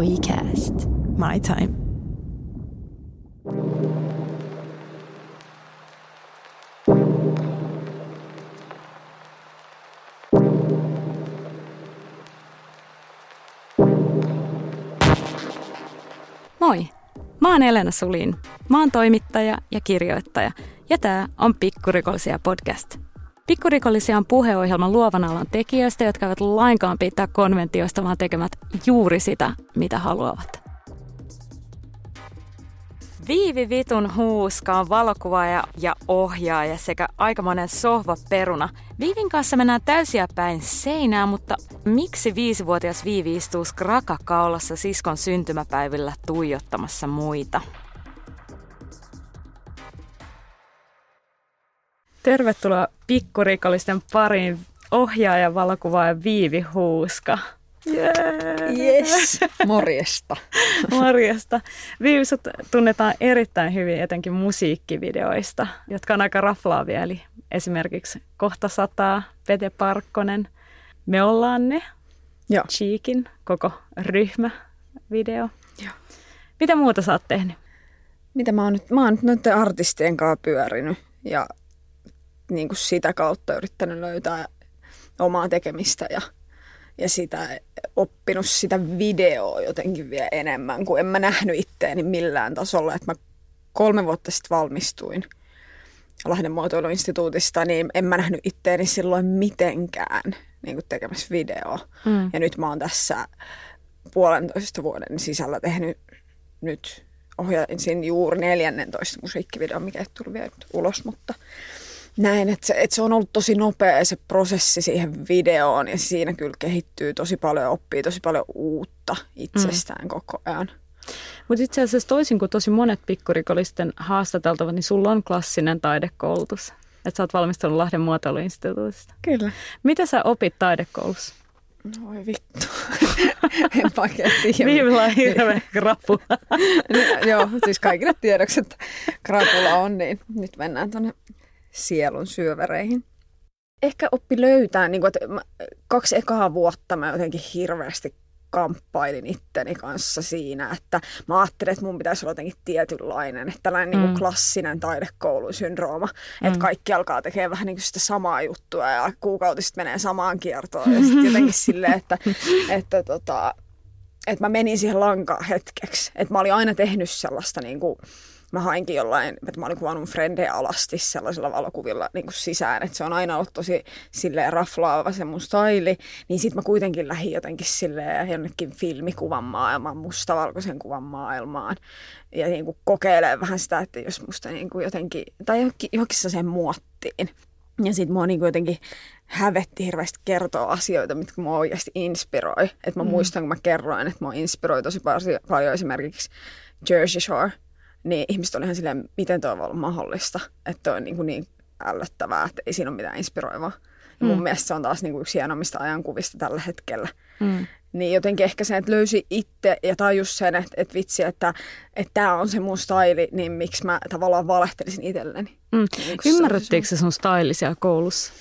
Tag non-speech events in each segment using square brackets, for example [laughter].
WeCast. My time. Moi! Mä oon Elena Sulin. Mä oon toimittaja ja kirjoittaja ja tää on Pikkurikollisia podcast. Pikkurikollisia on puheohjelman luovan alan tekijöistä, jotka eivät lainkaan pitää konventioista, vaan tekemät juuri sitä, mitä haluavat. Viivi Vitun Huuska on valokuvaaja ja ohjaaja sekä aikamoinen sohvaperuna. Viivin kanssa mennään täysiä päin seinää, mutta miksi viisivuotias Viivi istuu skrakakaulassa siskon syntymäpäivillä tuijottamassa muita? Tervetuloa pikkurikollisten pariin ohjaaja, valokuvaaja Viivi Huuska. Yeah. Yes, morjesta. morjesta. Viivi, sut tunnetaan erittäin hyvin etenkin musiikkivideoista, jotka on aika raflaavia. Eli esimerkiksi Kohta sataa, Pete Parkkonen, Me ollaan ne, Joo. Cheekin, koko ryhmä video. Joo. Mitä muuta sä oot tehnyt? Mitä mä oon nyt, mä oon nyt noiden artistien kanssa pyörinyt ja niin kuin sitä kautta yrittänyt löytää omaa tekemistä ja, ja sitä oppinut sitä videoa jotenkin vielä enemmän, kun en mä nähnyt itteeni millään tasolla. Että mä kolme vuotta sitten valmistuin Lahden muotoiluinstituutista, niin en mä nähnyt itteeni silloin mitenkään niin kuin tekemässä videoa. Mm. Ja nyt mä oon tässä puolentoista vuoden sisällä tehnyt nyt ohjasin juuri 14 musiikkivideon, mikä ei tullut vielä ulos, mutta näin, että se, että se on ollut tosi nopea se prosessi siihen videoon ja siinä kyllä kehittyy tosi paljon ja oppii tosi paljon uutta itsestään mm. koko ajan. Mutta itse asiassa toisin kuin tosi monet pikkurikollisten haastateltavat, niin sulla on klassinen taidekoulutus. Että sä oot valmistunut Lahden muotoiluinstituutista. Kyllä. Mitä sä opit taidekoulussa? No voi vittu. [laughs] en oikein tiedä. Viivillä on hirveä [laughs] krapula. Joo, siis kaikille tiedoksi, että krapula on, niin nyt mennään tuonne sielun syövereihin. Ehkä oppi löytää, niin kuin, että mä, kaksi ekaa vuotta mä jotenkin hirveästi kamppailin itteni kanssa siinä, että mä ajattelin, että mun pitäisi olla jotenkin tietynlainen, että tällainen mm. niin kuin klassinen taidekoulun syndrooma, mm. että kaikki alkaa tekemään vähän niin kuin sitä samaa juttua ja kuukautiset menee samaan kiertoon ja sitten jotenkin [laughs] silleen, että, että, tota, että mä menin siihen lankaan hetkeksi, että mä olin aina tehnyt sellaista niin kuin, mä hainkin jollain, että mä olin kuvannut frendejä alasti sellaisilla valokuvilla niin kuin sisään, että se on aina ollut tosi silleen raflaava se mun staili, niin sit mä kuitenkin lähdin jotenkin silleen jonnekin filmikuvan maailmaan, mustavalkoisen kuvan maailmaan ja niin kuin kokeilee vähän sitä, että jos musta niin kuin jotenkin, tai johonkin, johonkin sen muottiin. Ja sit mua niin jotenkin hävetti hirveästi kertoa asioita, mitkä mua oikeasti inspiroi. Että mä mm. muistan, kun mä kerroin, että mua inspiroi tosi paljon esimerkiksi Jersey Shore – niin ihmiset oli ihan silleen, miten tuo voi olla mahdollista, että on niin, kuin niin ällöttävää, että ei siinä ole mitään inspiroivaa. Ja mun mm. mielestä se on taas niin kuin yksi hienommista ajankuvista tällä hetkellä. Mm. Niin jotenkin ehkä se, että löysi itse ja tajus sen, että, että vitsi, että, että tämä on se mun staili, niin miksi mä tavallaan valehtelisin itselleni. Mm. Niin Ymmärrättekö se sun staili siellä koulussa?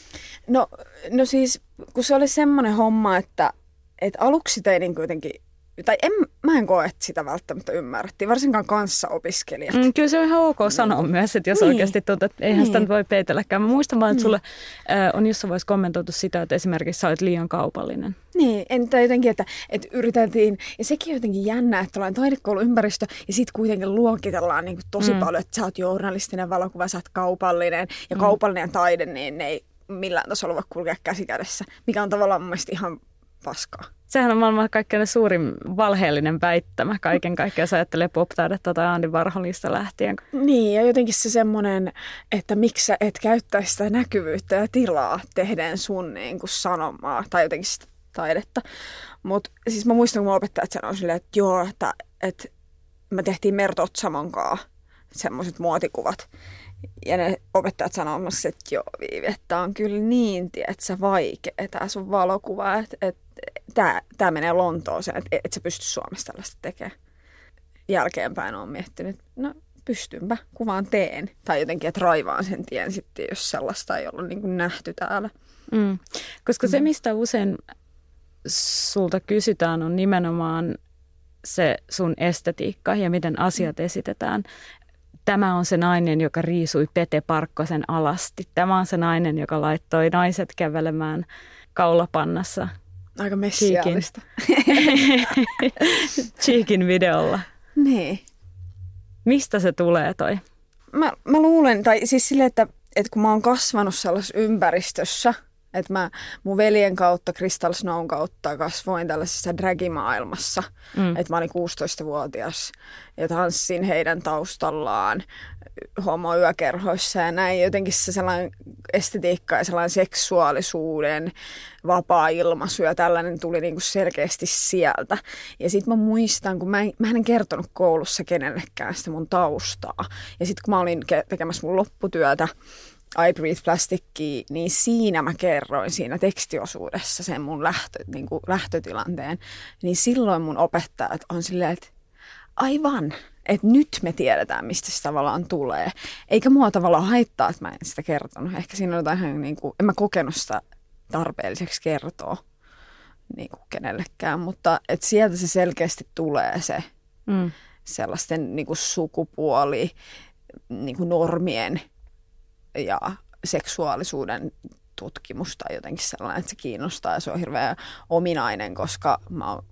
No, no siis, kun se oli semmoinen homma, että, että aluksi tein niin kuitenkin tai en, mä en koe, että sitä välttämättä ymmärrettiin, varsinkaan kanssaopiskelijat. Mm, kyllä se on ihan ok sanoa niin. myös, että jos niin. oikeasti tuntuu, että eihän niin. sitä voi peitelläkään. Mä muistan vaan, että niin. sulle äh, on jossain vaiheessa kommentoitu sitä, että esimerkiksi sä olet liian kaupallinen. Niin, entä jotenkin, että, että yriteltiin, ja sekin on jotenkin jännä, että ollaan taidekouluympäristö, ja sitten kuitenkin luokitellaan niin kuin tosi mm. paljon, että sä oot journalistinen valokuva, sä oot kaupallinen, ja mm. kaupallinen taide, niin ne ei millään tasolla voi kulkea käsikädessä, mikä on tavallaan mun mielestä ihan paskaa. Sehän on maailman kaikkein suurin valheellinen väittämä kaiken kaikkiaan, jos ajattelee pop-taidetta tai Andy Warholista lähtien. Niin, ja jotenkin se semmoinen, että miksi sä et käyttäisi sitä näkyvyyttä ja tilaa tehdeen sun niin kuin sanomaa tai jotenkin sitä taidetta. Mutta siis mä muistan, kun opettajat sanoivat silleen, että joo, että, että me tehtiin Mertot Samonkaa semmoiset muotikuvat. Ja ne opettajat sanoivat, että joo Viivi, että on kyllä niin, tiedätkö, vaikea tämä sun valokuva, että, että tämä, tämä menee Lontooseen, että et sä pysty Suomessa tällaista tekemään. Jälkeenpäin on miettinyt, no pystynpä, kuvaan teen. Tai jotenkin, että raivaan sen tien sitten, jos sellaista ei ollut niin nähty täällä. Mm. Koska se, mm. mistä usein sulta kysytään, on nimenomaan se sun estetiikka ja miten asiat esitetään. Tämä on se nainen, joka riisui Pete Parkkosen alasti. Tämä on se nainen, joka laittoi naiset kävelemään kaulapannassa. Aika messiaalista. [laughs] Cheekin videolla. Niin. Mistä se tulee toi? Mä, mä luulen, tai siis silleen, että, että kun mä oon kasvanut sellaisessa ympäristössä, että mä mun veljen kautta, Crystal Snown kautta kasvoin tällaisessa dragimaailmassa. Mm. Että mä olin 16-vuotias ja tanssin heidän taustallaan homoyökerhoissa ja näin. Jotenkin se sellainen estetiikka ja sellainen seksuaalisuuden vapaa ilmaisu ja tällainen tuli niinku selkeästi sieltä. Ja sitten mä muistan, kun mä en, mä en kertonut koulussa kenellekään sitä mun taustaa. Ja sitten kun mä olin tekemässä mun lopputyötä, I Breathe Plasticki, niin siinä mä kerroin siinä tekstiosuudessa sen mun lähtö, niin kuin lähtötilanteen. Niin silloin mun opettajat on silleen, että aivan, että nyt me tiedetään, mistä se tavallaan tulee. Eikä mua tavallaan haittaa, että mä en sitä kertonut. Ehkä siinä on jotain, niin kuin, en mä kokenut sitä tarpeelliseksi kertoa niin kuin kenellekään, mutta että sieltä se selkeästi tulee se mm. sellaisten niin kuin sukupuoli niin kuin normien ja seksuaalisuuden tutkimus tai jotenkin sellainen, että se kiinnostaa ja se on hirveän ominainen, koska mä oon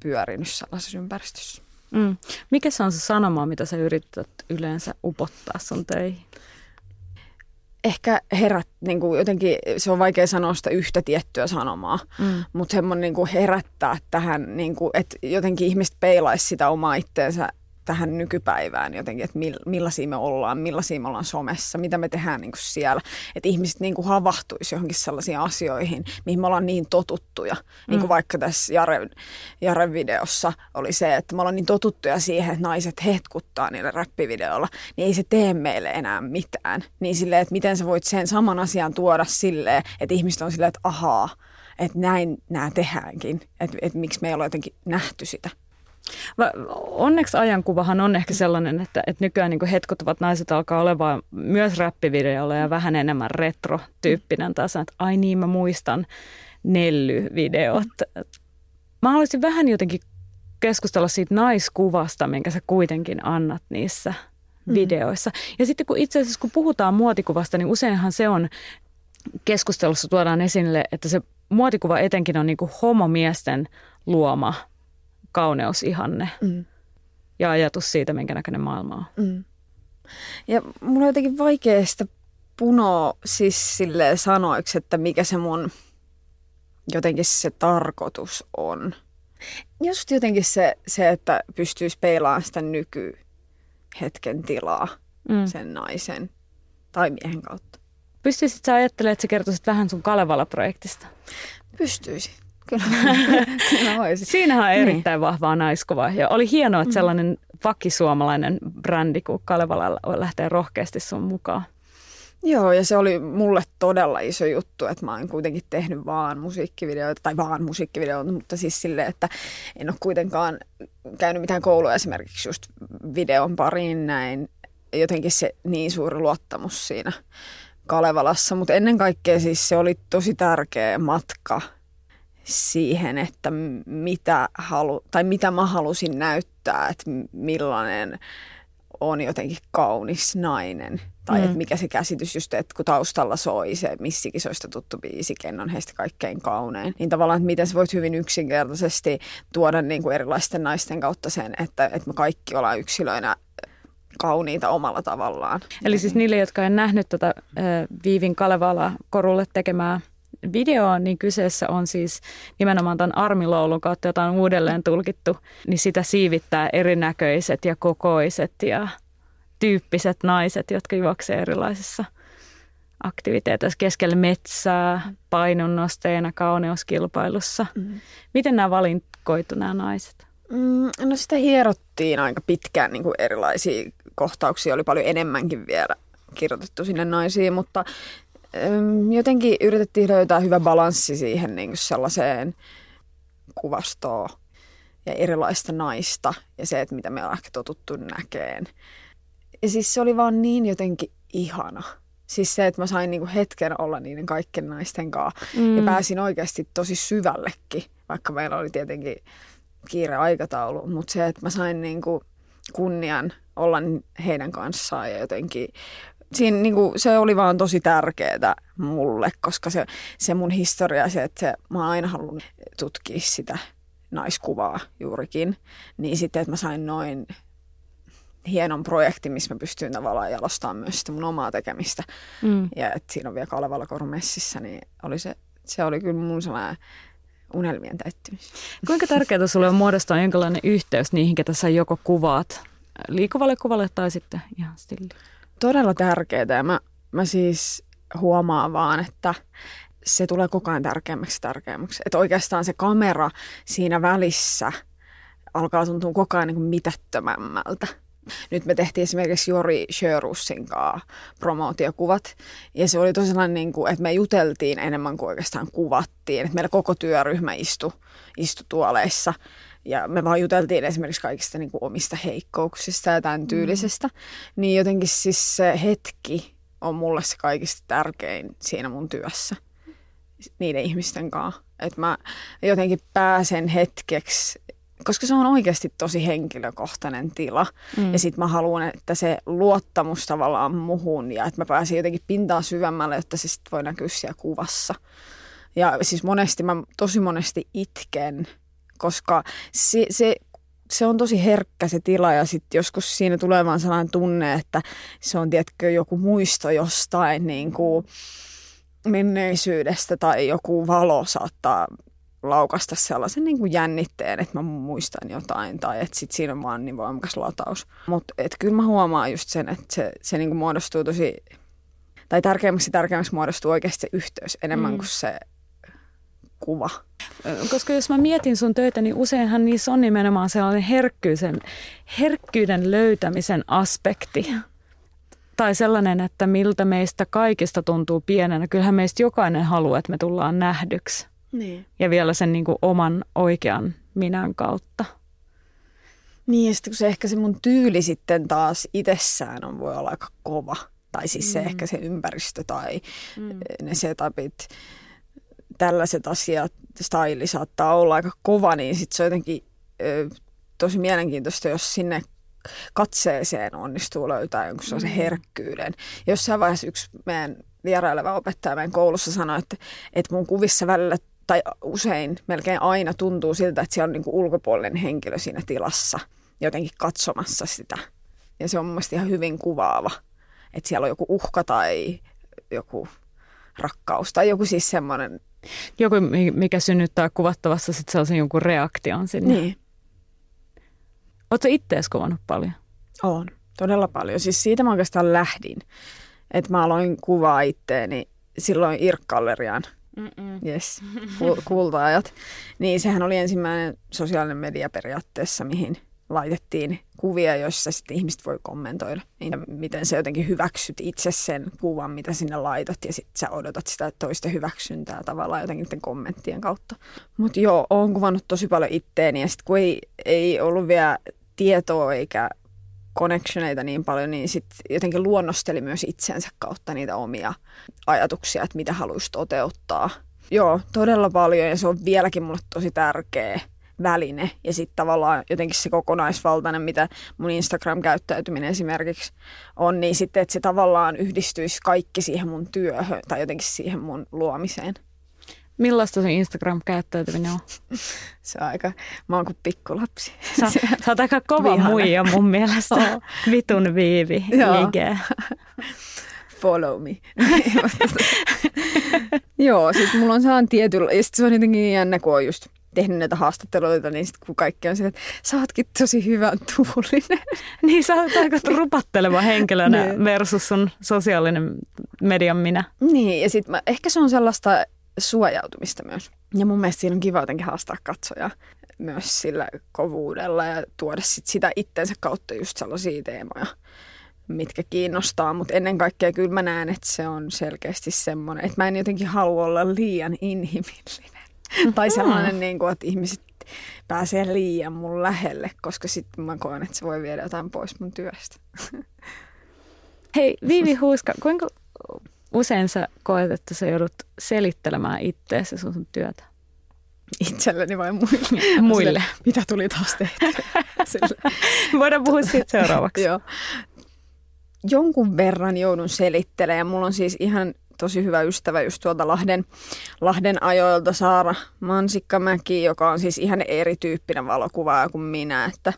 pyörinyt sellaisessa ympäristössä. Mm. Mikä se on se sanoma, mitä sä yrität yleensä upottaa sun töihin? Ehkä herät, niin kuin jotenkin, se on vaikea sanoa sitä yhtä tiettyä sanomaa, mm. mutta semmoinen niin kuin herättää tähän, niin kuin, että jotenkin ihmiset peilaisi sitä omaa itteensä tähän nykypäivään jotenkin, että millaisia me ollaan, millaisia me ollaan somessa, mitä me tehdään niin kuin siellä. Että ihmiset niin kuin havahtuisi johonkin sellaisiin asioihin, mihin me ollaan niin totuttuja. Mm. Niin kuin vaikka tässä Jaren, Jaren videossa oli se, että me ollaan niin totuttuja siihen, että naiset hetkuttaa niillä räppivideolla, niin ei se tee meille enää mitään. Niin silleen, että miten sä voit sen saman asian tuoda silleen, että ihmiset on silleen, että ahaa, että näin nämä tehdäänkin. Että, että miksi me ei ole jotenkin nähty sitä. Onneksi ajankuvahan on ehkä sellainen, että, että nykyään niin hetkuttavat naiset alkaa olemaan myös räppivideolla ja vähän enemmän retro-tyyppinen taas, että ai niin mä muistan Nelly-videot. Mä haluaisin vähän jotenkin keskustella siitä naiskuvasta, minkä sä kuitenkin annat niissä mm. videoissa. Ja sitten kun itse asiassa kun puhutaan muotikuvasta, niin useinhan se on keskustelussa tuodaan esille, että se muotikuva etenkin on niin homomiesten luoma kauneusihanne mm. ja ajatus siitä, minkä näköinen maailma on. Mm. Ja mun on jotenkin vaikea sitä punoa siis sille sanoiksi, että mikä se mun jotenkin se tarkoitus on. Just jotenkin se, se että pystyy peilaamaan sitä nykyhetken tilaa mm. sen naisen tai miehen kautta. Pystyisit sä ajattelemaan, että sä kertoisit vähän sun Kalevala-projektista? Pystyisin. Kyllä, kyllä Siinähän on niin. erittäin niin. vahvaa naiskuva. Ja oli hienoa, että mm. sellainen vakisuomalainen brändi kuin Kalevala lähtee rohkeasti sun mukaan. Joo, ja se oli mulle todella iso juttu, että mä oon kuitenkin tehnyt vaan musiikkivideoita, tai vaan musiikkivideoita, mutta siis silleen, että en ole kuitenkaan käynyt mitään koulua esimerkiksi just videon pariin näin. Jotenkin se niin suuri luottamus siinä Kalevalassa, mutta ennen kaikkea siis se oli tosi tärkeä matka – siihen, että mitä, halu, tai mitä mä halusin näyttää, että millainen on jotenkin kaunis nainen. Tai mm. että mikä se käsitys just, että kun taustalla soi se missikisoista tuttu biisi, ken on heistä kaikkein kaunein. Niin tavallaan, että miten sä voit hyvin yksinkertaisesti tuoda niin kuin erilaisten naisten kautta sen, että, että me kaikki ollaan yksilöinä kauniita omalla tavallaan. Eli siis niille, jotka en nähnyt tätä äh, Viivin Kalevala korulle tekemää videoon, niin kyseessä on siis nimenomaan tämän armiloulun kautta, jota on uudelleen tulkittu, niin sitä siivittää erinäköiset ja kokoiset ja tyyppiset naiset, jotka juoksevat erilaisissa aktiviteeteissa keskellä metsää, painonnosteina, kauneuskilpailussa. Mm. Miten nämä valinkoitu nämä naiset? Mm, no sitä hierottiin aika pitkään niin kuin erilaisia kohtauksia, oli paljon enemmänkin vielä kirjoitettu sinne naisiin, mutta jotenkin yritettiin löytää hyvä balanssi siihen niin kuin sellaiseen kuvastoon ja erilaista naista ja se, että mitä me ollaan ehkä totuttu näkeen. Ja siis se oli vaan niin jotenkin ihana. Siis se, että mä sain niinku hetken olla niiden kaikkien naisten kanssa mm. ja pääsin oikeasti tosi syvällekin, vaikka meillä oli tietenkin kiire aikataulu, mutta se, että mä sain niin kuin kunnian olla heidän kanssaan ja jotenkin siinä niin kuin, se oli vaan tosi tärkeää mulle, koska se, se mun historia, se, että se, mä oon aina halunnut tutkia sitä naiskuvaa juurikin, niin sitten, että mä sain noin hienon projektin, missä mä pystyin tavallaan jalostamaan myös sitä mun omaa tekemistä. Mm. Ja että siinä on vielä Kalevala Korumessissä, niin oli se, se oli kyllä mun sellainen unelmien täyttymys. Kuinka tärkeää sulle on muodostaa jonkinlainen yhteys niihin, ketä sä joko kuvaat liikuvalle kuvalle tai sitten ihan stilli? Todella tärkeää ja mä, mä siis huomaan vaan, että se tulee koko ajan tärkeämmäksi tärkeämmäksi. Että oikeastaan se kamera siinä välissä alkaa tuntua koko ajan niin kuin mitättömämmältä. Nyt me tehtiin esimerkiksi Jori Sjörussin kanssa promootiokuvat. Ja se oli tosiaan niin kuin, että me juteltiin enemmän kuin oikeastaan kuvattiin. Että meillä koko työryhmä istui, istui tuoleissa. Ja me vaan juteltiin esimerkiksi kaikista niin kuin omista heikkouksista ja tämän mm. tyylisestä. Mm. Niin jotenkin siis se hetki on mulle se kaikista tärkein siinä mun työssä niiden ihmisten kanssa. Että mä jotenkin pääsen hetkeksi koska se on oikeasti tosi henkilökohtainen tila. Mm. Ja sitten mä haluan, että se luottamus tavallaan muhun ja että mä pääsin jotenkin pintaa syvemmälle, jotta se sitten voi näkyä siellä kuvassa. Ja siis monesti, mä tosi monesti itken, koska se, se, se on tosi herkkä se tila ja sitten joskus siinä tulee vaan sellainen tunne, että se on tietkö joku muisto jostain niin kuin menneisyydestä tai joku valo saattaa laukasta sellaisen niin kuin jännitteen, että mä muistan jotain tai että sit siinä on vaan niin voimakas lataus. Mutta kyllä mä huomaan just sen, että se, se niin kuin muodostuu tosi, tai tärkeämmäksi tärkeämmäksi muodostuu oikeasti se yhteys enemmän mm. kuin se kuva. Koska jos mä mietin sun töitä, niin useinhan niissä on nimenomaan sellainen herkkyyden, herkkyyden löytämisen aspekti. Tai sellainen, että miltä meistä kaikista tuntuu pienenä. Kyllähän meistä jokainen haluaa, että me tullaan nähdyksi. Niin. Ja vielä sen niin kuin oman oikean minän kautta. Niin, ja sitten kun se ehkä se mun tyyli sitten taas itsessään on, voi olla aika kova. Tai siis se mm. ehkä se ympäristö tai mm. ne setupit, tällaiset asiat, style saattaa olla aika kova, niin sitten se on jotenkin ö, tosi mielenkiintoista, jos sinne katseeseen onnistuu löytää jonkun sellaisen mm. herkkyyden. Jossain vaiheessa yksi meidän vieraileva opettaja meidän koulussa sanoi, että, että mun kuvissa välillä tai usein melkein aina tuntuu siltä, että siellä on niin kuin ulkopuolinen henkilö siinä tilassa jotenkin katsomassa sitä. Ja se on mun ihan hyvin kuvaava, että siellä on joku uhka tai joku rakkaus tai joku siis semmoinen. Joku, mikä synnyttää kuvattavassa sitten sellaisen jonkun reaktion sinne. Niin. Oletko ittees kuvannut paljon? On, todella paljon. Siis siitä mä oikeastaan lähdin, että mä aloin kuvaa itteeni silloin Irkkallerian – Yes, [laughs] kultaajat. Niin sehän oli ensimmäinen sosiaalinen media periaatteessa, mihin laitettiin kuvia, joissa sitten ihmiset voi kommentoida. Niin, miten se jotenkin hyväksyt itse sen kuvan, mitä sinne laitat, ja sitten sä odotat sitä toisten hyväksyntää tavallaan jotenkin kommenttien kautta. Mutta joo, oon kuvannut tosi paljon itteeni, ja sitten kun ei, ei ollut vielä tietoa eikä connectioneita niin paljon, niin sitten jotenkin luonnosteli myös itsensä kautta niitä omia ajatuksia, että mitä haluaisi toteuttaa. Joo, todella paljon ja se on vieläkin mulle tosi tärkeä väline. Ja sitten tavallaan jotenkin se kokonaisvaltainen, mitä mun Instagram-käyttäytyminen esimerkiksi on, niin sitten, että se tavallaan yhdistyisi kaikki siihen mun työhön tai jotenkin siihen mun luomiseen. Millaista se Instagram-käyttäytyminen on? [laughs] Se on aika, mä oon kuin pikkulapsi. Sä, [laughs] sä oot aika kova Vihane. muija mun [laughs] mielestä. Oh. Vitun viivi, IG. Follow me. Joo, siis mulla on sellainen tietyllä, ja se on jotenkin jännä, kun on just tehnyt näitä haastatteluita, niin sitten kun kaikki on sillä, että sä ootkin tosi hyvän tuulinen. [laughs] niin, sä oot aika rupatteleva henkilönä niin. versus sun sosiaalinen median minä. Niin, ja sitten ehkä se on sellaista suojautumista myös. Ja mun mielestä siinä on kiva jotenkin haastaa katsoja myös sillä kovuudella ja tuoda sit sitä itsensä kautta just sellaisia teemoja, mitkä kiinnostaa. Mutta ennen kaikkea kyllä mä näen, että se on selkeästi semmoinen, että mä en jotenkin halua olla liian inhimillinen. [laughs] tai sellainen, niin kuin, että ihmiset pääsee liian mun lähelle, koska sitten mä koen, että se voi viedä jotain pois mun työstä. [laughs] Hei, Viivi Huuska, kuinka usein sä koet, että sä joudut selittelemään itseäsi sun työtä? Itselleni vai muille? [laughs] Muille. Sille, mitä tuli taas tehty? Voidaan puhua siitä seuraavaksi. Joo. Jonkun verran joudun selittelemään. Mulla on siis ihan tosi hyvä ystävä just tuolta Lahden, Lahden ajoilta Saara Mansikkamäki, joka on siis ihan erityyppinen valokuvaaja kuin minä, että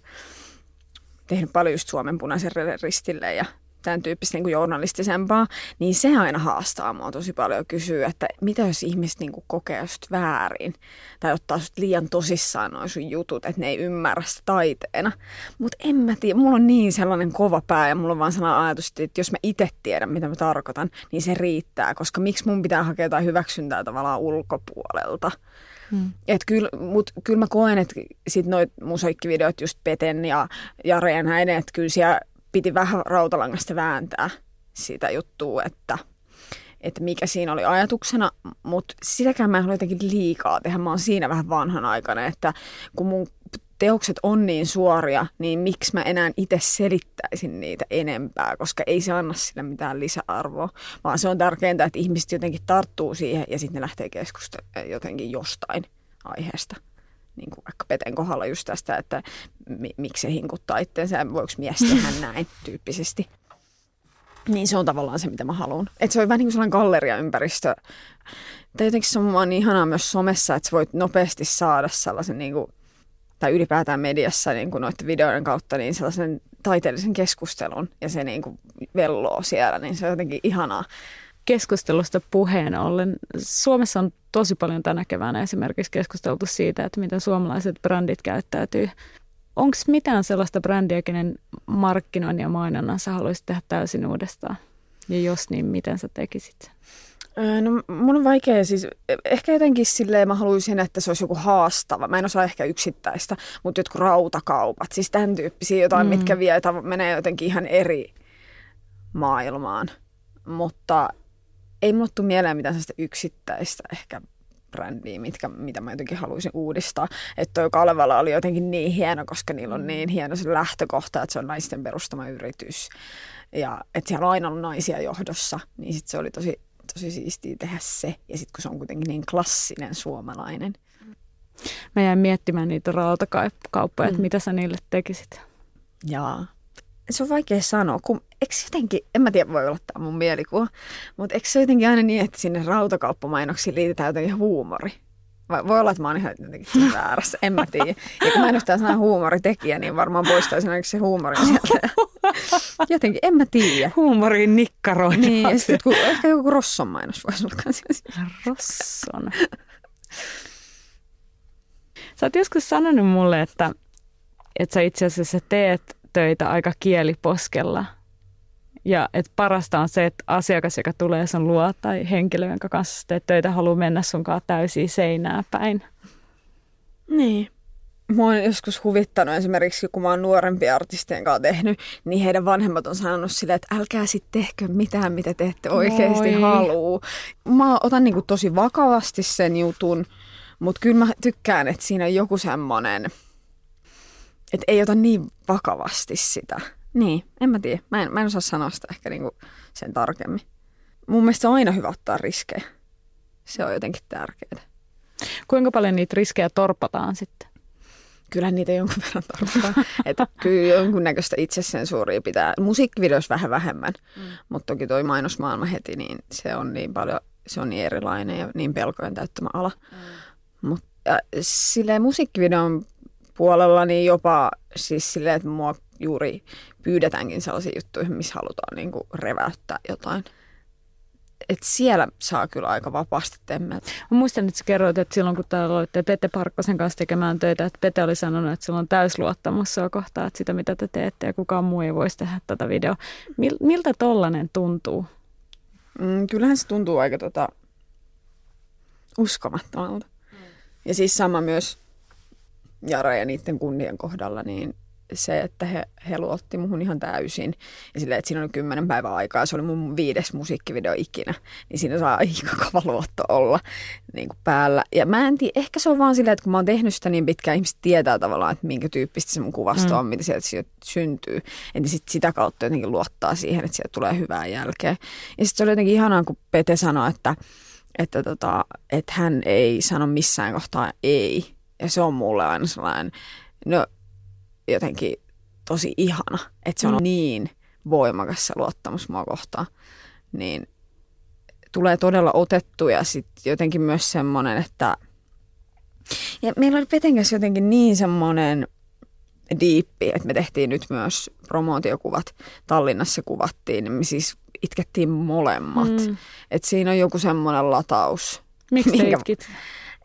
tehnyt paljon just Suomen punaisen ristille ja tämän tyyppistä niin kuin journalistisempaa, niin se aina haastaa mua tosi paljon kysyä, että mitä jos ihmiset niin kuin kokee just väärin tai ottaa sut liian tosissaan noin sun jutut, että ne ei ymmärrä sitä taiteena. Mutta en mä tiedä, mulla on niin sellainen kova pää ja mulla on vaan sellainen ajatus, että jos mä itse tiedän, mitä mä tarkoitan, niin se riittää, koska miksi mun pitää hakea jotain hyväksyntää tavallaan ulkopuolelta. Hmm. Et kyllä, mut kyllä mä koen, että sit noit musiikkivideot just Peten ja Jare ja näin, että kyllä siellä piti vähän rautalangasta vääntää sitä juttua, että, että mikä siinä oli ajatuksena, mutta sitäkään mä en jotenkin liikaa tehdä. Mä oon siinä vähän vanhanaikainen, että kun mun teokset on niin suoria, niin miksi mä enää itse selittäisin niitä enempää, koska ei se anna sille mitään lisäarvoa, vaan se on tärkeintä, että ihmiset jotenkin tarttuu siihen ja sitten ne lähtee keskustelemaan jotenkin jostain aiheesta niin kuin vaikka Peten kohdalla just tästä, että mi- miksi se hinkuttaa itseensä, voiko mies tehdä [laughs] näin tyyppisesti. Niin se on tavallaan se, mitä mä haluan. Että se on vähän niin kuin sellainen galleriaympäristö. Tai jotenkin se on vaan niin ihanaa myös somessa, että sä voit nopeasti saada sellaisen niin kuin, tai ylipäätään mediassa niin kuin noiden videoiden kautta niin sellaisen taiteellisen keskustelun ja se niin kuin velloo siellä, niin se on jotenkin ihanaa keskustelusta puheen ollen. Suomessa on tosi paljon tänä keväänä esimerkiksi keskusteltu siitä, että miten suomalaiset brändit käyttäytyy. Onko mitään sellaista brändiä, kenen markkinoinnin ja mainonnan sä haluaisit tehdä täysin uudestaan? Ja jos niin, miten sä tekisit? No mun on vaikea siis, ehkä jotenkin silleen mä haluaisin, että se olisi joku haastava. Mä en osaa ehkä yksittäistä, mutta jotkut rautakaupat, siis tämän tyyppisiä jotain, mm. mitkä vie, menee jotenkin ihan eri maailmaan. Mutta ei mulle tule mieleen mitään sellaista yksittäistä ehkä brändiä, mitkä, mitä mä jotenkin haluaisin uudistaa. Että toi Kalevala oli jotenkin niin hieno, koska niillä on mm. niin hieno se lähtökohta, että se on naisten perustama yritys. Ja että siellä on aina ollut naisia johdossa, niin sit se oli tosi, tosi siistiä tehdä se. Ja sitten kun se on kuitenkin niin klassinen suomalainen. Mä jäin miettimään niitä rautakauppoja, mm. että mitä sä niille tekisit. Jaa se on vaikea sanoa, kun eikö jotenkin, en mä tiedä, voi olla tämä mun mielikuva, mutta eikö se jotenkin aina niin, että sinne rautakauppamainoksiin liitetään jotenkin huumori? Vai voi olla, että mä oon ihan jotenkin väärässä, en mä tiedä. Ja kun mä en ole tämän huumoritekijä, niin varmaan poistaisin ainakin se huumori sieltä. Jotenkin, en mä tiedä. Huumorin nikkaroida. Niin, ja sitten kun, ehkä joku Rosson mainos voisi olla kanssa. Rosson. Sä oot joskus sanonut mulle, että, että sä itse asiassa teet töitä aika kieliposkella. Ja että parasta on se, että asiakas, joka tulee sun luo tai henkilö, jonka kanssa teet töitä, haluaa mennä sunkaan täysin seinää päin. Niin. Mä oon joskus huvittanut esimerkiksi, kun mä oon nuorempia artistien kanssa tehnyt, niin heidän vanhemmat on sanonut silleen, että älkää sitten tehkö mitään, mitä te ette oikeasti Moi. haluu. Mä otan niin tosi vakavasti sen jutun, mutta kyllä mä tykkään, että siinä on joku semmoinen – että ei ota niin vakavasti sitä. Niin, en mä tiedä. Mä en, mä en osaa sanoa sitä ehkä niinku sen tarkemmin. Mun mielestä on aina hyvä ottaa riskejä. Se on jotenkin tärkeää. Kuinka paljon niitä riskejä torpataan sitten? Kyllä niitä jonkun verran torpataan. [laughs] että kyllä jonkunnäköistä itsesensuuria pitää. Musiikkivideoissa vähän vähemmän, mm. mutta toki toi mainosmaailma heti, niin se on niin paljon, se on niin erilainen ja niin pelkojen täyttämä ala. Mm. Mutta silleen musiikkivideon puolella, niin jopa siis silleen, että mua juuri pyydetäänkin sellaisiin juttuihin, missä halutaan niin kuin reväyttää jotain. Et siellä saa kyllä aika vapaasti temmeltä. Mä muistan, että sä kerroit, että silloin kun täällä olitte Pete Parkkosen kanssa tekemään töitä, että Pete oli sanonut, että sillä on täysluottamus sua kohtaa, että sitä mitä te teette ja kukaan muu ei voisi tehdä tätä videoa. Mil, miltä tollanen tuntuu? Mm, kyllähän se tuntuu aika tota, uskomattomalta. Mm. Ja siis sama myös Jara ja niiden kunnien kohdalla, niin se, että he, he luotti muhun ihan täysin. Ja silleen, että siinä oli kymmenen päivää aikaa, se oli mun viides musiikkivideo ikinä, niin siinä saa aika kova luotto olla niin kuin päällä. Ja mä en tiedä, ehkä se on vaan silleen, että kun mä oon tehnyt sitä niin pitkään, ihmiset tietää tavallaan, että minkä tyyppistä se mun kuvasto mm. on, mitä sieltä, sieltä syntyy. Että sit sitä kautta jotenkin luottaa siihen, että sieltä tulee hyvää jälkeä. Ja sitten se oli jotenkin ihanaa, kun Pete sanoi, että että, tota, että hän ei sano missään kohtaa ei. Ja se on mulle aina sellainen, no jotenkin tosi ihana, että se on mm. niin voimakas se luottamus mua kohtaan. Niin tulee todella otettu ja sitten jotenkin myös semmoinen, että ja meillä oli Peten kanssa jotenkin niin semmoinen diippi, että me tehtiin nyt myös promootiokuvat. Tallinnassa kuvattiin, niin me siis itkettiin molemmat. Mm. Että siinä on joku semmoinen lataus. Miksi minkä... itkit?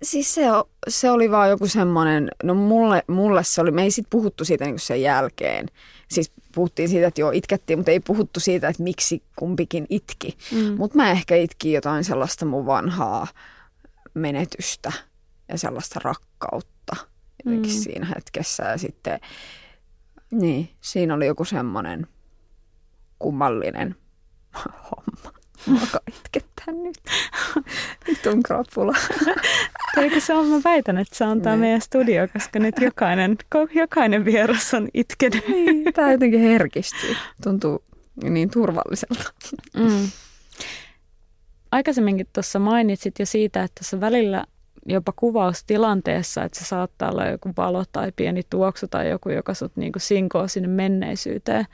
Siis se, se oli vaan joku semmoinen, no mulle, mulle se oli, me ei sit puhuttu siitä niin sen jälkeen. Siis puhuttiin siitä, että joo itkettiin, mutta ei puhuttu siitä, että miksi kumpikin itki. Mm. Mutta mä ehkä itkin jotain sellaista mun vanhaa menetystä ja sellaista rakkautta jotenkin mm. siinä hetkessä. Ja sitten, niin, siinä oli joku semmoinen kummallinen [laughs] homma. Mä itkettää nyt. [laughs] Nyt on krapula. Eikö se on, mä väitän, että se on tämä niin. meidän studio, koska nyt jokainen, jokainen vieras on itkenyt. Niin, tämä jotenkin herkistyy. Tuntuu niin turvalliselta. Mm. Aikaisemminkin tuossa mainitsit jo siitä, että tässä välillä jopa kuvaustilanteessa, että se saattaa olla joku valo tai pieni tuoksu tai joku, joka sut niinku sinkoo sinne menneisyyteen.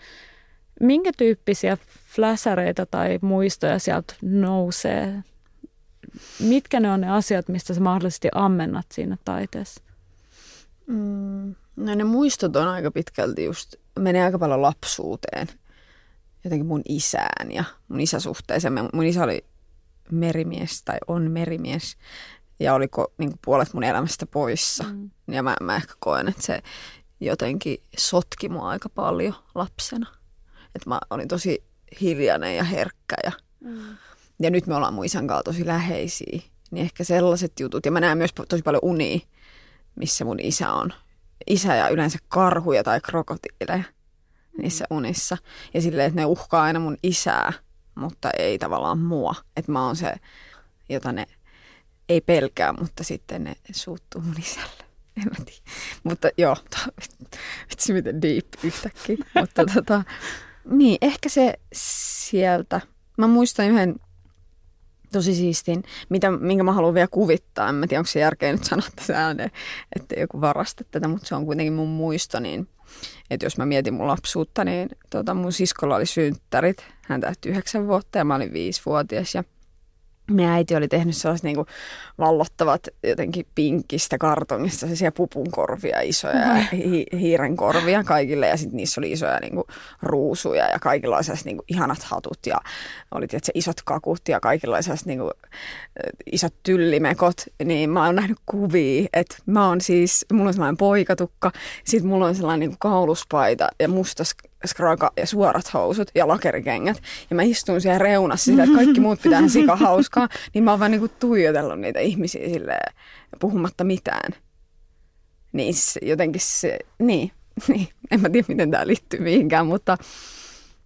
Minkä tyyppisiä fläsäreitä tai muistoja sieltä nousee? Mitkä ne on ne asiat, mistä sä mahdollisesti ammennat siinä taiteessa? Mm, no ne muistot on aika pitkälti just, menee aika paljon lapsuuteen. Jotenkin mun isään ja mun isäsuhteeseen. Mun isä oli merimies tai on merimies ja oliko niin kuin puolet mun elämästä poissa. Mm. Ja mä, mä ehkä koen, että se jotenkin sotki mua aika paljon lapsena. Että mä olin tosi hiljainen ja herkkä ja, mm. ja nyt me ollaan mun isän kanssa tosi läheisiä. Niin ehkä sellaiset jutut. Ja mä näen myös tosi paljon unia, missä mun isä on. Isä ja yleensä karhuja tai krokotiileja niissä mm. unissa. Ja silleen, että ne uhkaa aina mun isää, mutta ei tavallaan mua. Että mä oon se, jota ne ei pelkää, mutta sitten ne suuttuu mun isälle. En mä tiedä. Mutta joo, [laughs] vitsi miten deep yhtäkkiä. mutta tota, niin, ehkä se sieltä. Mä muistan yhden tosi siistin, mitä, minkä mä haluan vielä kuvittaa. En mä tiedä, onko se järkeä nyt sanoa tässä ääneen, että joku varasta tätä, mutta se on kuitenkin mun muisto. Niin, että jos mä mietin mun lapsuutta, niin tota, mun siskolla oli synttärit. Hän täytti yhdeksän vuotta ja mä olin viisivuotias. Ja meidän äiti oli tehnyt sellaiset niin kuin vallottavat jotenkin pinkistä kartongista sellaisia pupunkorvia, isoja ja hi- hiirenkorvia kaikille ja sitten niissä oli isoja niin kuin ruusuja ja kaikilla oli sellaiset niin kuin ihanat hatut ja oli tietysti isot kakut ja kaikilla oli sellaiset niin kuin, isot tyllimekot, niin mä oon nähnyt kuvia, että mä oon siis, mulla on sellainen poikatukka, sitten mulla on sellainen niin kuin kauluspaita ja mustas skraka ja suorat housut ja lakerikengät. Ja mä istun siellä reunassa sillä, että kaikki muut pitää sika hauskaa. [laughs] Niin mä oon vaan niinku tuijotellut niitä ihmisiä silleen, puhumatta mitään. Niin se, jotenkin se, niin, [laughs] niin, en mä tiedä miten tämä liittyy mihinkään, mutta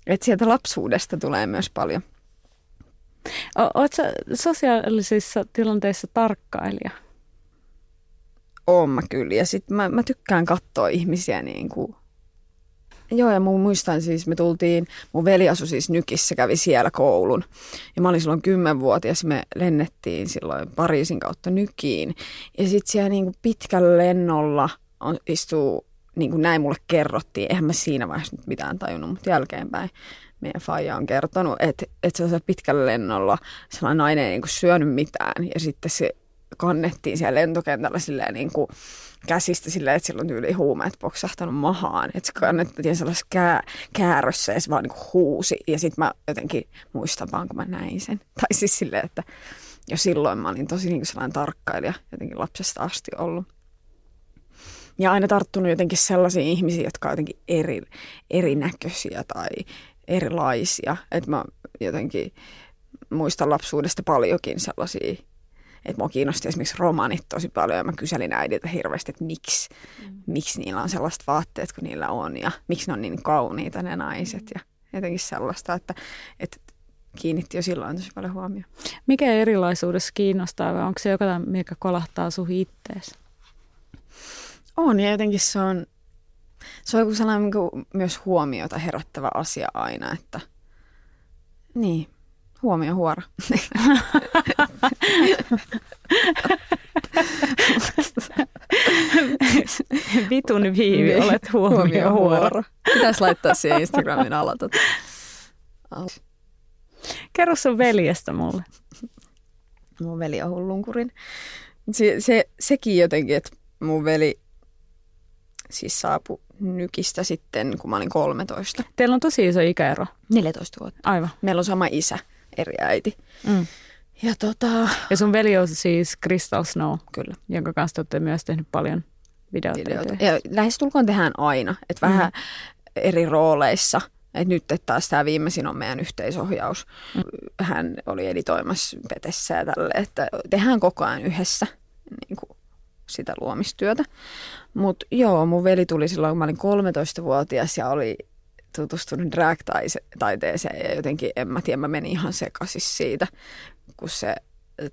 että sieltä lapsuudesta tulee myös paljon. Oletko sosiaalisissa tilanteissa tarkkailija? Oon mä kyllä. Ja sit mä, mä tykkään katsoa ihmisiä niin kuin Joo, ja mun muistan siis, me tultiin, mun veli asui siis Nykissä, kävi siellä koulun. Ja mä olin silloin kymmenvuotias, me lennettiin silloin Pariisin kautta Nykiin. Ja sitten siellä niinku pitkällä lennolla on, istuu, niin kuin näin mulle kerrottiin, eihän mä siinä vaiheessa nyt mitään tajunnut, mutta jälkeenpäin meidän faija on kertonut, että, että se on pitkällä lennolla sellainen nainen ei niin kuin syönyt mitään. Ja sitten se kannettiin siellä lentokentällä silleen niin kuin käsistä silleen, että silloin tyyli huumeet poksahtanut mahaan. Että se kannettiin sellaisessa kää, käärössä ja se vaan niin huusi. Ja sitten mä jotenkin muistan vaan, kun mä näin sen. [laughs] Tai siis silleen, että jo silloin mä olin tosi niin sellainen tarkkailija jotenkin lapsesta asti ollut. Ja aina tarttunut jotenkin sellaisiin ihmisiin, jotka on jotenkin eri, erinäköisiä tai erilaisia. Että mä jotenkin muistan lapsuudesta paljonkin sellaisia että mua kiinnosti esimerkiksi romanit tosi paljon ja mä kyselin äidiltä hirveästi, että miksi, mm. miksi niillä on sellaiset vaatteet kuin niillä on ja miksi ne on niin kauniita ne naiset ja jotenkin sellaista, että, että kiinnitti jo silloin tosi paljon huomioon. Mikä erilaisuudessa kiinnostaa vai onko se jotain, mikä kolahtaa sun ittees? On ja jotenkin se on, se on joku sellainen niin myös huomiota herättävä asia aina, että niin, huomio huora. [laughs] [laughs] Vitun viivi, olet huomio huoro. Pitäisi laittaa siihen Instagramin alla. Tota. Al- Kerro sun veljestä mulle. Mun veli on hullunkurin. Se, se, sekin jotenkin, että mun veli siis saapui nykistä sitten, kun mä olin 13. Teillä on tosi iso ikäero. 14 vuotta. Aivan. Meillä on sama isä, eri äiti. Mm. Ja tota, Ja sun veli on siis Crystal Snow, kyllä, jonka kanssa te olette myös tehnyt paljon videoita. videoita. Ja lähestulkoon tehdään aina, että vähän eri rooleissa. Et nyt että taas tämä viimeisin on meidän yhteisohjaus. Hän oli editoimassa Petessä ja tälle, että tehdään koko ajan yhdessä niin kuin sitä luomistyötä. Mutta joo, mun veli tuli silloin, kun mä olin 13-vuotias ja oli tutustunut drag-taiteeseen ja jotenkin, en mä tiedä, mä menin ihan sekaisin siitä, kun se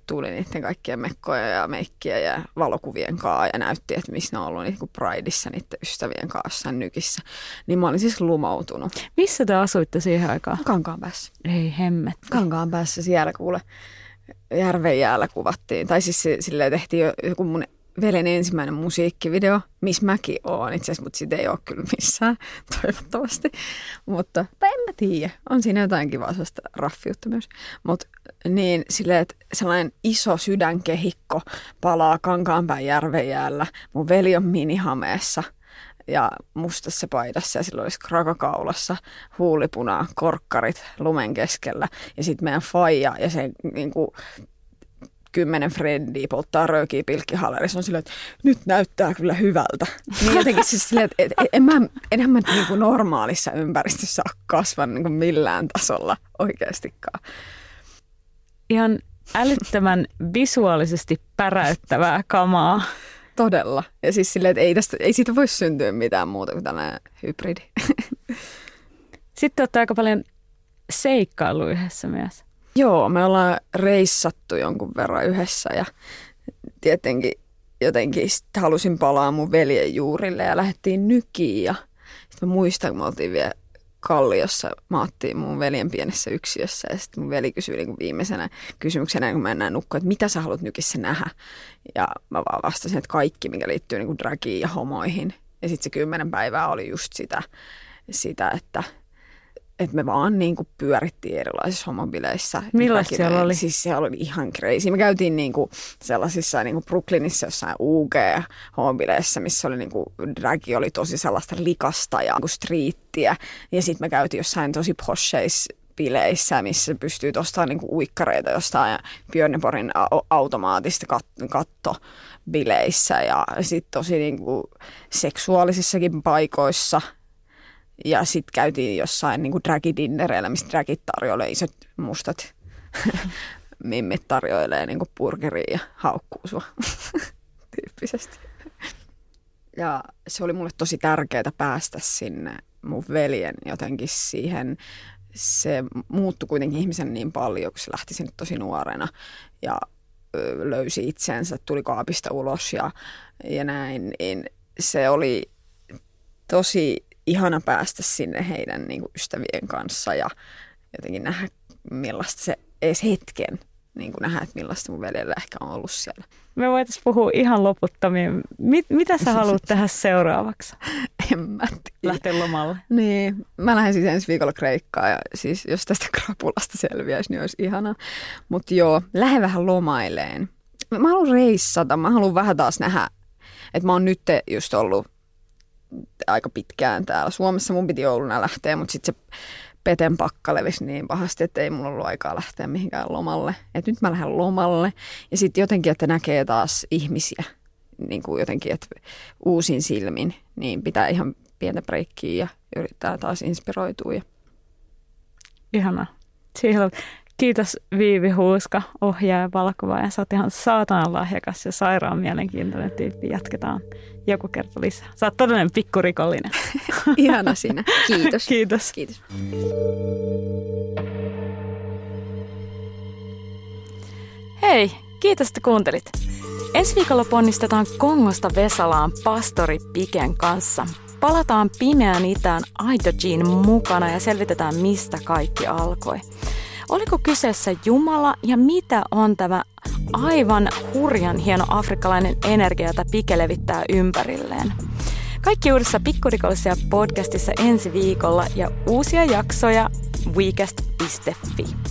tuli niiden kaikkien mekkoja ja meikkiä ja valokuvien kaa ja näytti, että missä ne on ollut niin kuin Prideissa niiden ystävien kanssa nykissä. Niin mä olin siis lumoutunut. Missä te asuitte siihen aikaan? Kankaan päässä. Ei hemmet. Kankaan päässä siellä kuule järven jäällä kuvattiin. Tai siis silleen tehtiin jo joku mun veljen ensimmäinen musiikkivideo, missä mäkin oon itse asiassa, mutta sitä ei ole kyllä missään, [laughs] toivottavasti. Mutta, tai en mä tiedä, on siinä jotain kivaa sellaista raffiutta myös. Mutta niin silleen, että sellainen iso sydänkehikko palaa Kankaanpäin järven jäällä. Mun veli on minihameessa ja mustassa paidassa ja sillä olisi krakakaulassa huulipunaa, korkkarit lumen keskellä. Ja sitten meidän faija ja se niin kuin, kymmenen frendiä polttaa röökiä pilkkihallerissa on silleen, että nyt näyttää kyllä hyvältä. Niin jotenkin siis silleen, että et, en mä, enhän mä niin kuin normaalissa ympäristössä ole kasvanut niin kuin millään tasolla oikeastikaan. Ihan älyttömän visuaalisesti päräyttävää kamaa. Todella. Ja siis silleen, että ei, tästä, ei siitä voi syntyä mitään muuta kuin tällainen hybridi. Sitten olette aika paljon seikkailu yhdessä myös. Joo, me ollaan reissattu jonkun verran yhdessä ja tietenkin jotenkin halusin palaa mun veljen juurille ja lähdettiin nykiin ja sitten mä muistan, kun me oltiin vielä Kalliossa, maattiin mun veljen pienessä yksiössä ja sitten mun veli kysyi niin viimeisenä kysymyksenä, kun mä enää että mitä sä haluat nykissä nähdä? Ja mä vaan vastasin, että kaikki, mikä liittyy niin dragiin ja homoihin. Ja sitten se kymmenen päivää oli just sitä, sitä että että me vaan niin kuin pyörittiin erilaisissa homobileissä. Millaista Ikäkinä- siellä oli? Siis siellä oli ihan crazy. Me käytiin niin kuin sellaisissa niin kuin Brooklynissa jossain UG-homobileissä, missä oli niin kuin, dragi oli tosi sellaista likasta ja niin kuin streettiä. Ja sitten me käytiin jossain tosi posheissa bileissä, missä pystyy ostamaan niinku uikkareita jostain Björneborgin au- automaatista kat- kattobileissä ja sitten tosi niinku seksuaalisissakin paikoissa. Ja sitten käytiin jossain niinku dragidinnereillä, missä dragit tarjoilee isot mustat [laughs] mimmit tarjoilee niinku burgeria ja haukkuu sua [laughs] tyyppisesti. Ja se oli mulle tosi tärkeää päästä sinne mun veljen jotenkin siihen. Se muuttui kuitenkin ihmisen niin paljon, kun se lähti sinne tosi nuorena ja löysi itsensä, tuli kaapista ulos ja, ja näin. Niin se oli tosi ihana päästä sinne heidän niin kuin ystävien kanssa ja jotenkin nähdä millaista se edes hetken niin kuin nähdä, että millaista mun veljellä ehkä on ollut siellä. Me voitaisiin puhua ihan loputtomiin. Mit, mitä sä haluat [laughs] tehdä seuraavaksi? En mä tiedä. Lähteä lomalle. Niin, mä lähden siis ensi viikolla Kreikkaan ja siis jos tästä krapulasta selviäisi, niin olisi ihana. Mutta joo, lähden vähän lomaileen. Mä haluan reissata, mä haluan vähän taas nähdä, että mä oon nyt just ollut aika pitkään täällä Suomessa. Mun piti jouluna lähteä, mutta sitten se peten pakka levisi niin pahasti, että ei mulla ollut aikaa lähteä mihinkään lomalle. Et nyt mä lähden lomalle ja sitten jotenkin, että näkee taas ihmisiä niin kuin jotenkin, että uusin silmin, niin pitää ihan pientä breikkiä ja yrittää taas inspiroitua. Ihanaa. Kiitos Viivi Huuska, ohjaaja valokuvaaja. Sä oot ihan saatanan lahjakas ja sairaan mielenkiintoinen tyyppi. Jatketaan joku kerta lisää. Sä oot todellinen pikkurikollinen. [laughs] ihana sinä. Kiitos. Kiitos. Kiitos. Hei, kiitos, että kuuntelit. Ensi viikolla ponnistetaan Kongosta Vesalaan pastori Piken kanssa. Palataan pimeään itään Aidojin mukana ja selvitetään, mistä kaikki alkoi. Oliko kyseessä Jumala ja mitä on tämä aivan hurjan hieno afrikkalainen energia, jota Pike levittää ympärilleen? Kaikki uudessa Pikkurikollisia podcastissa ensi viikolla ja uusia jaksoja weekest.fi.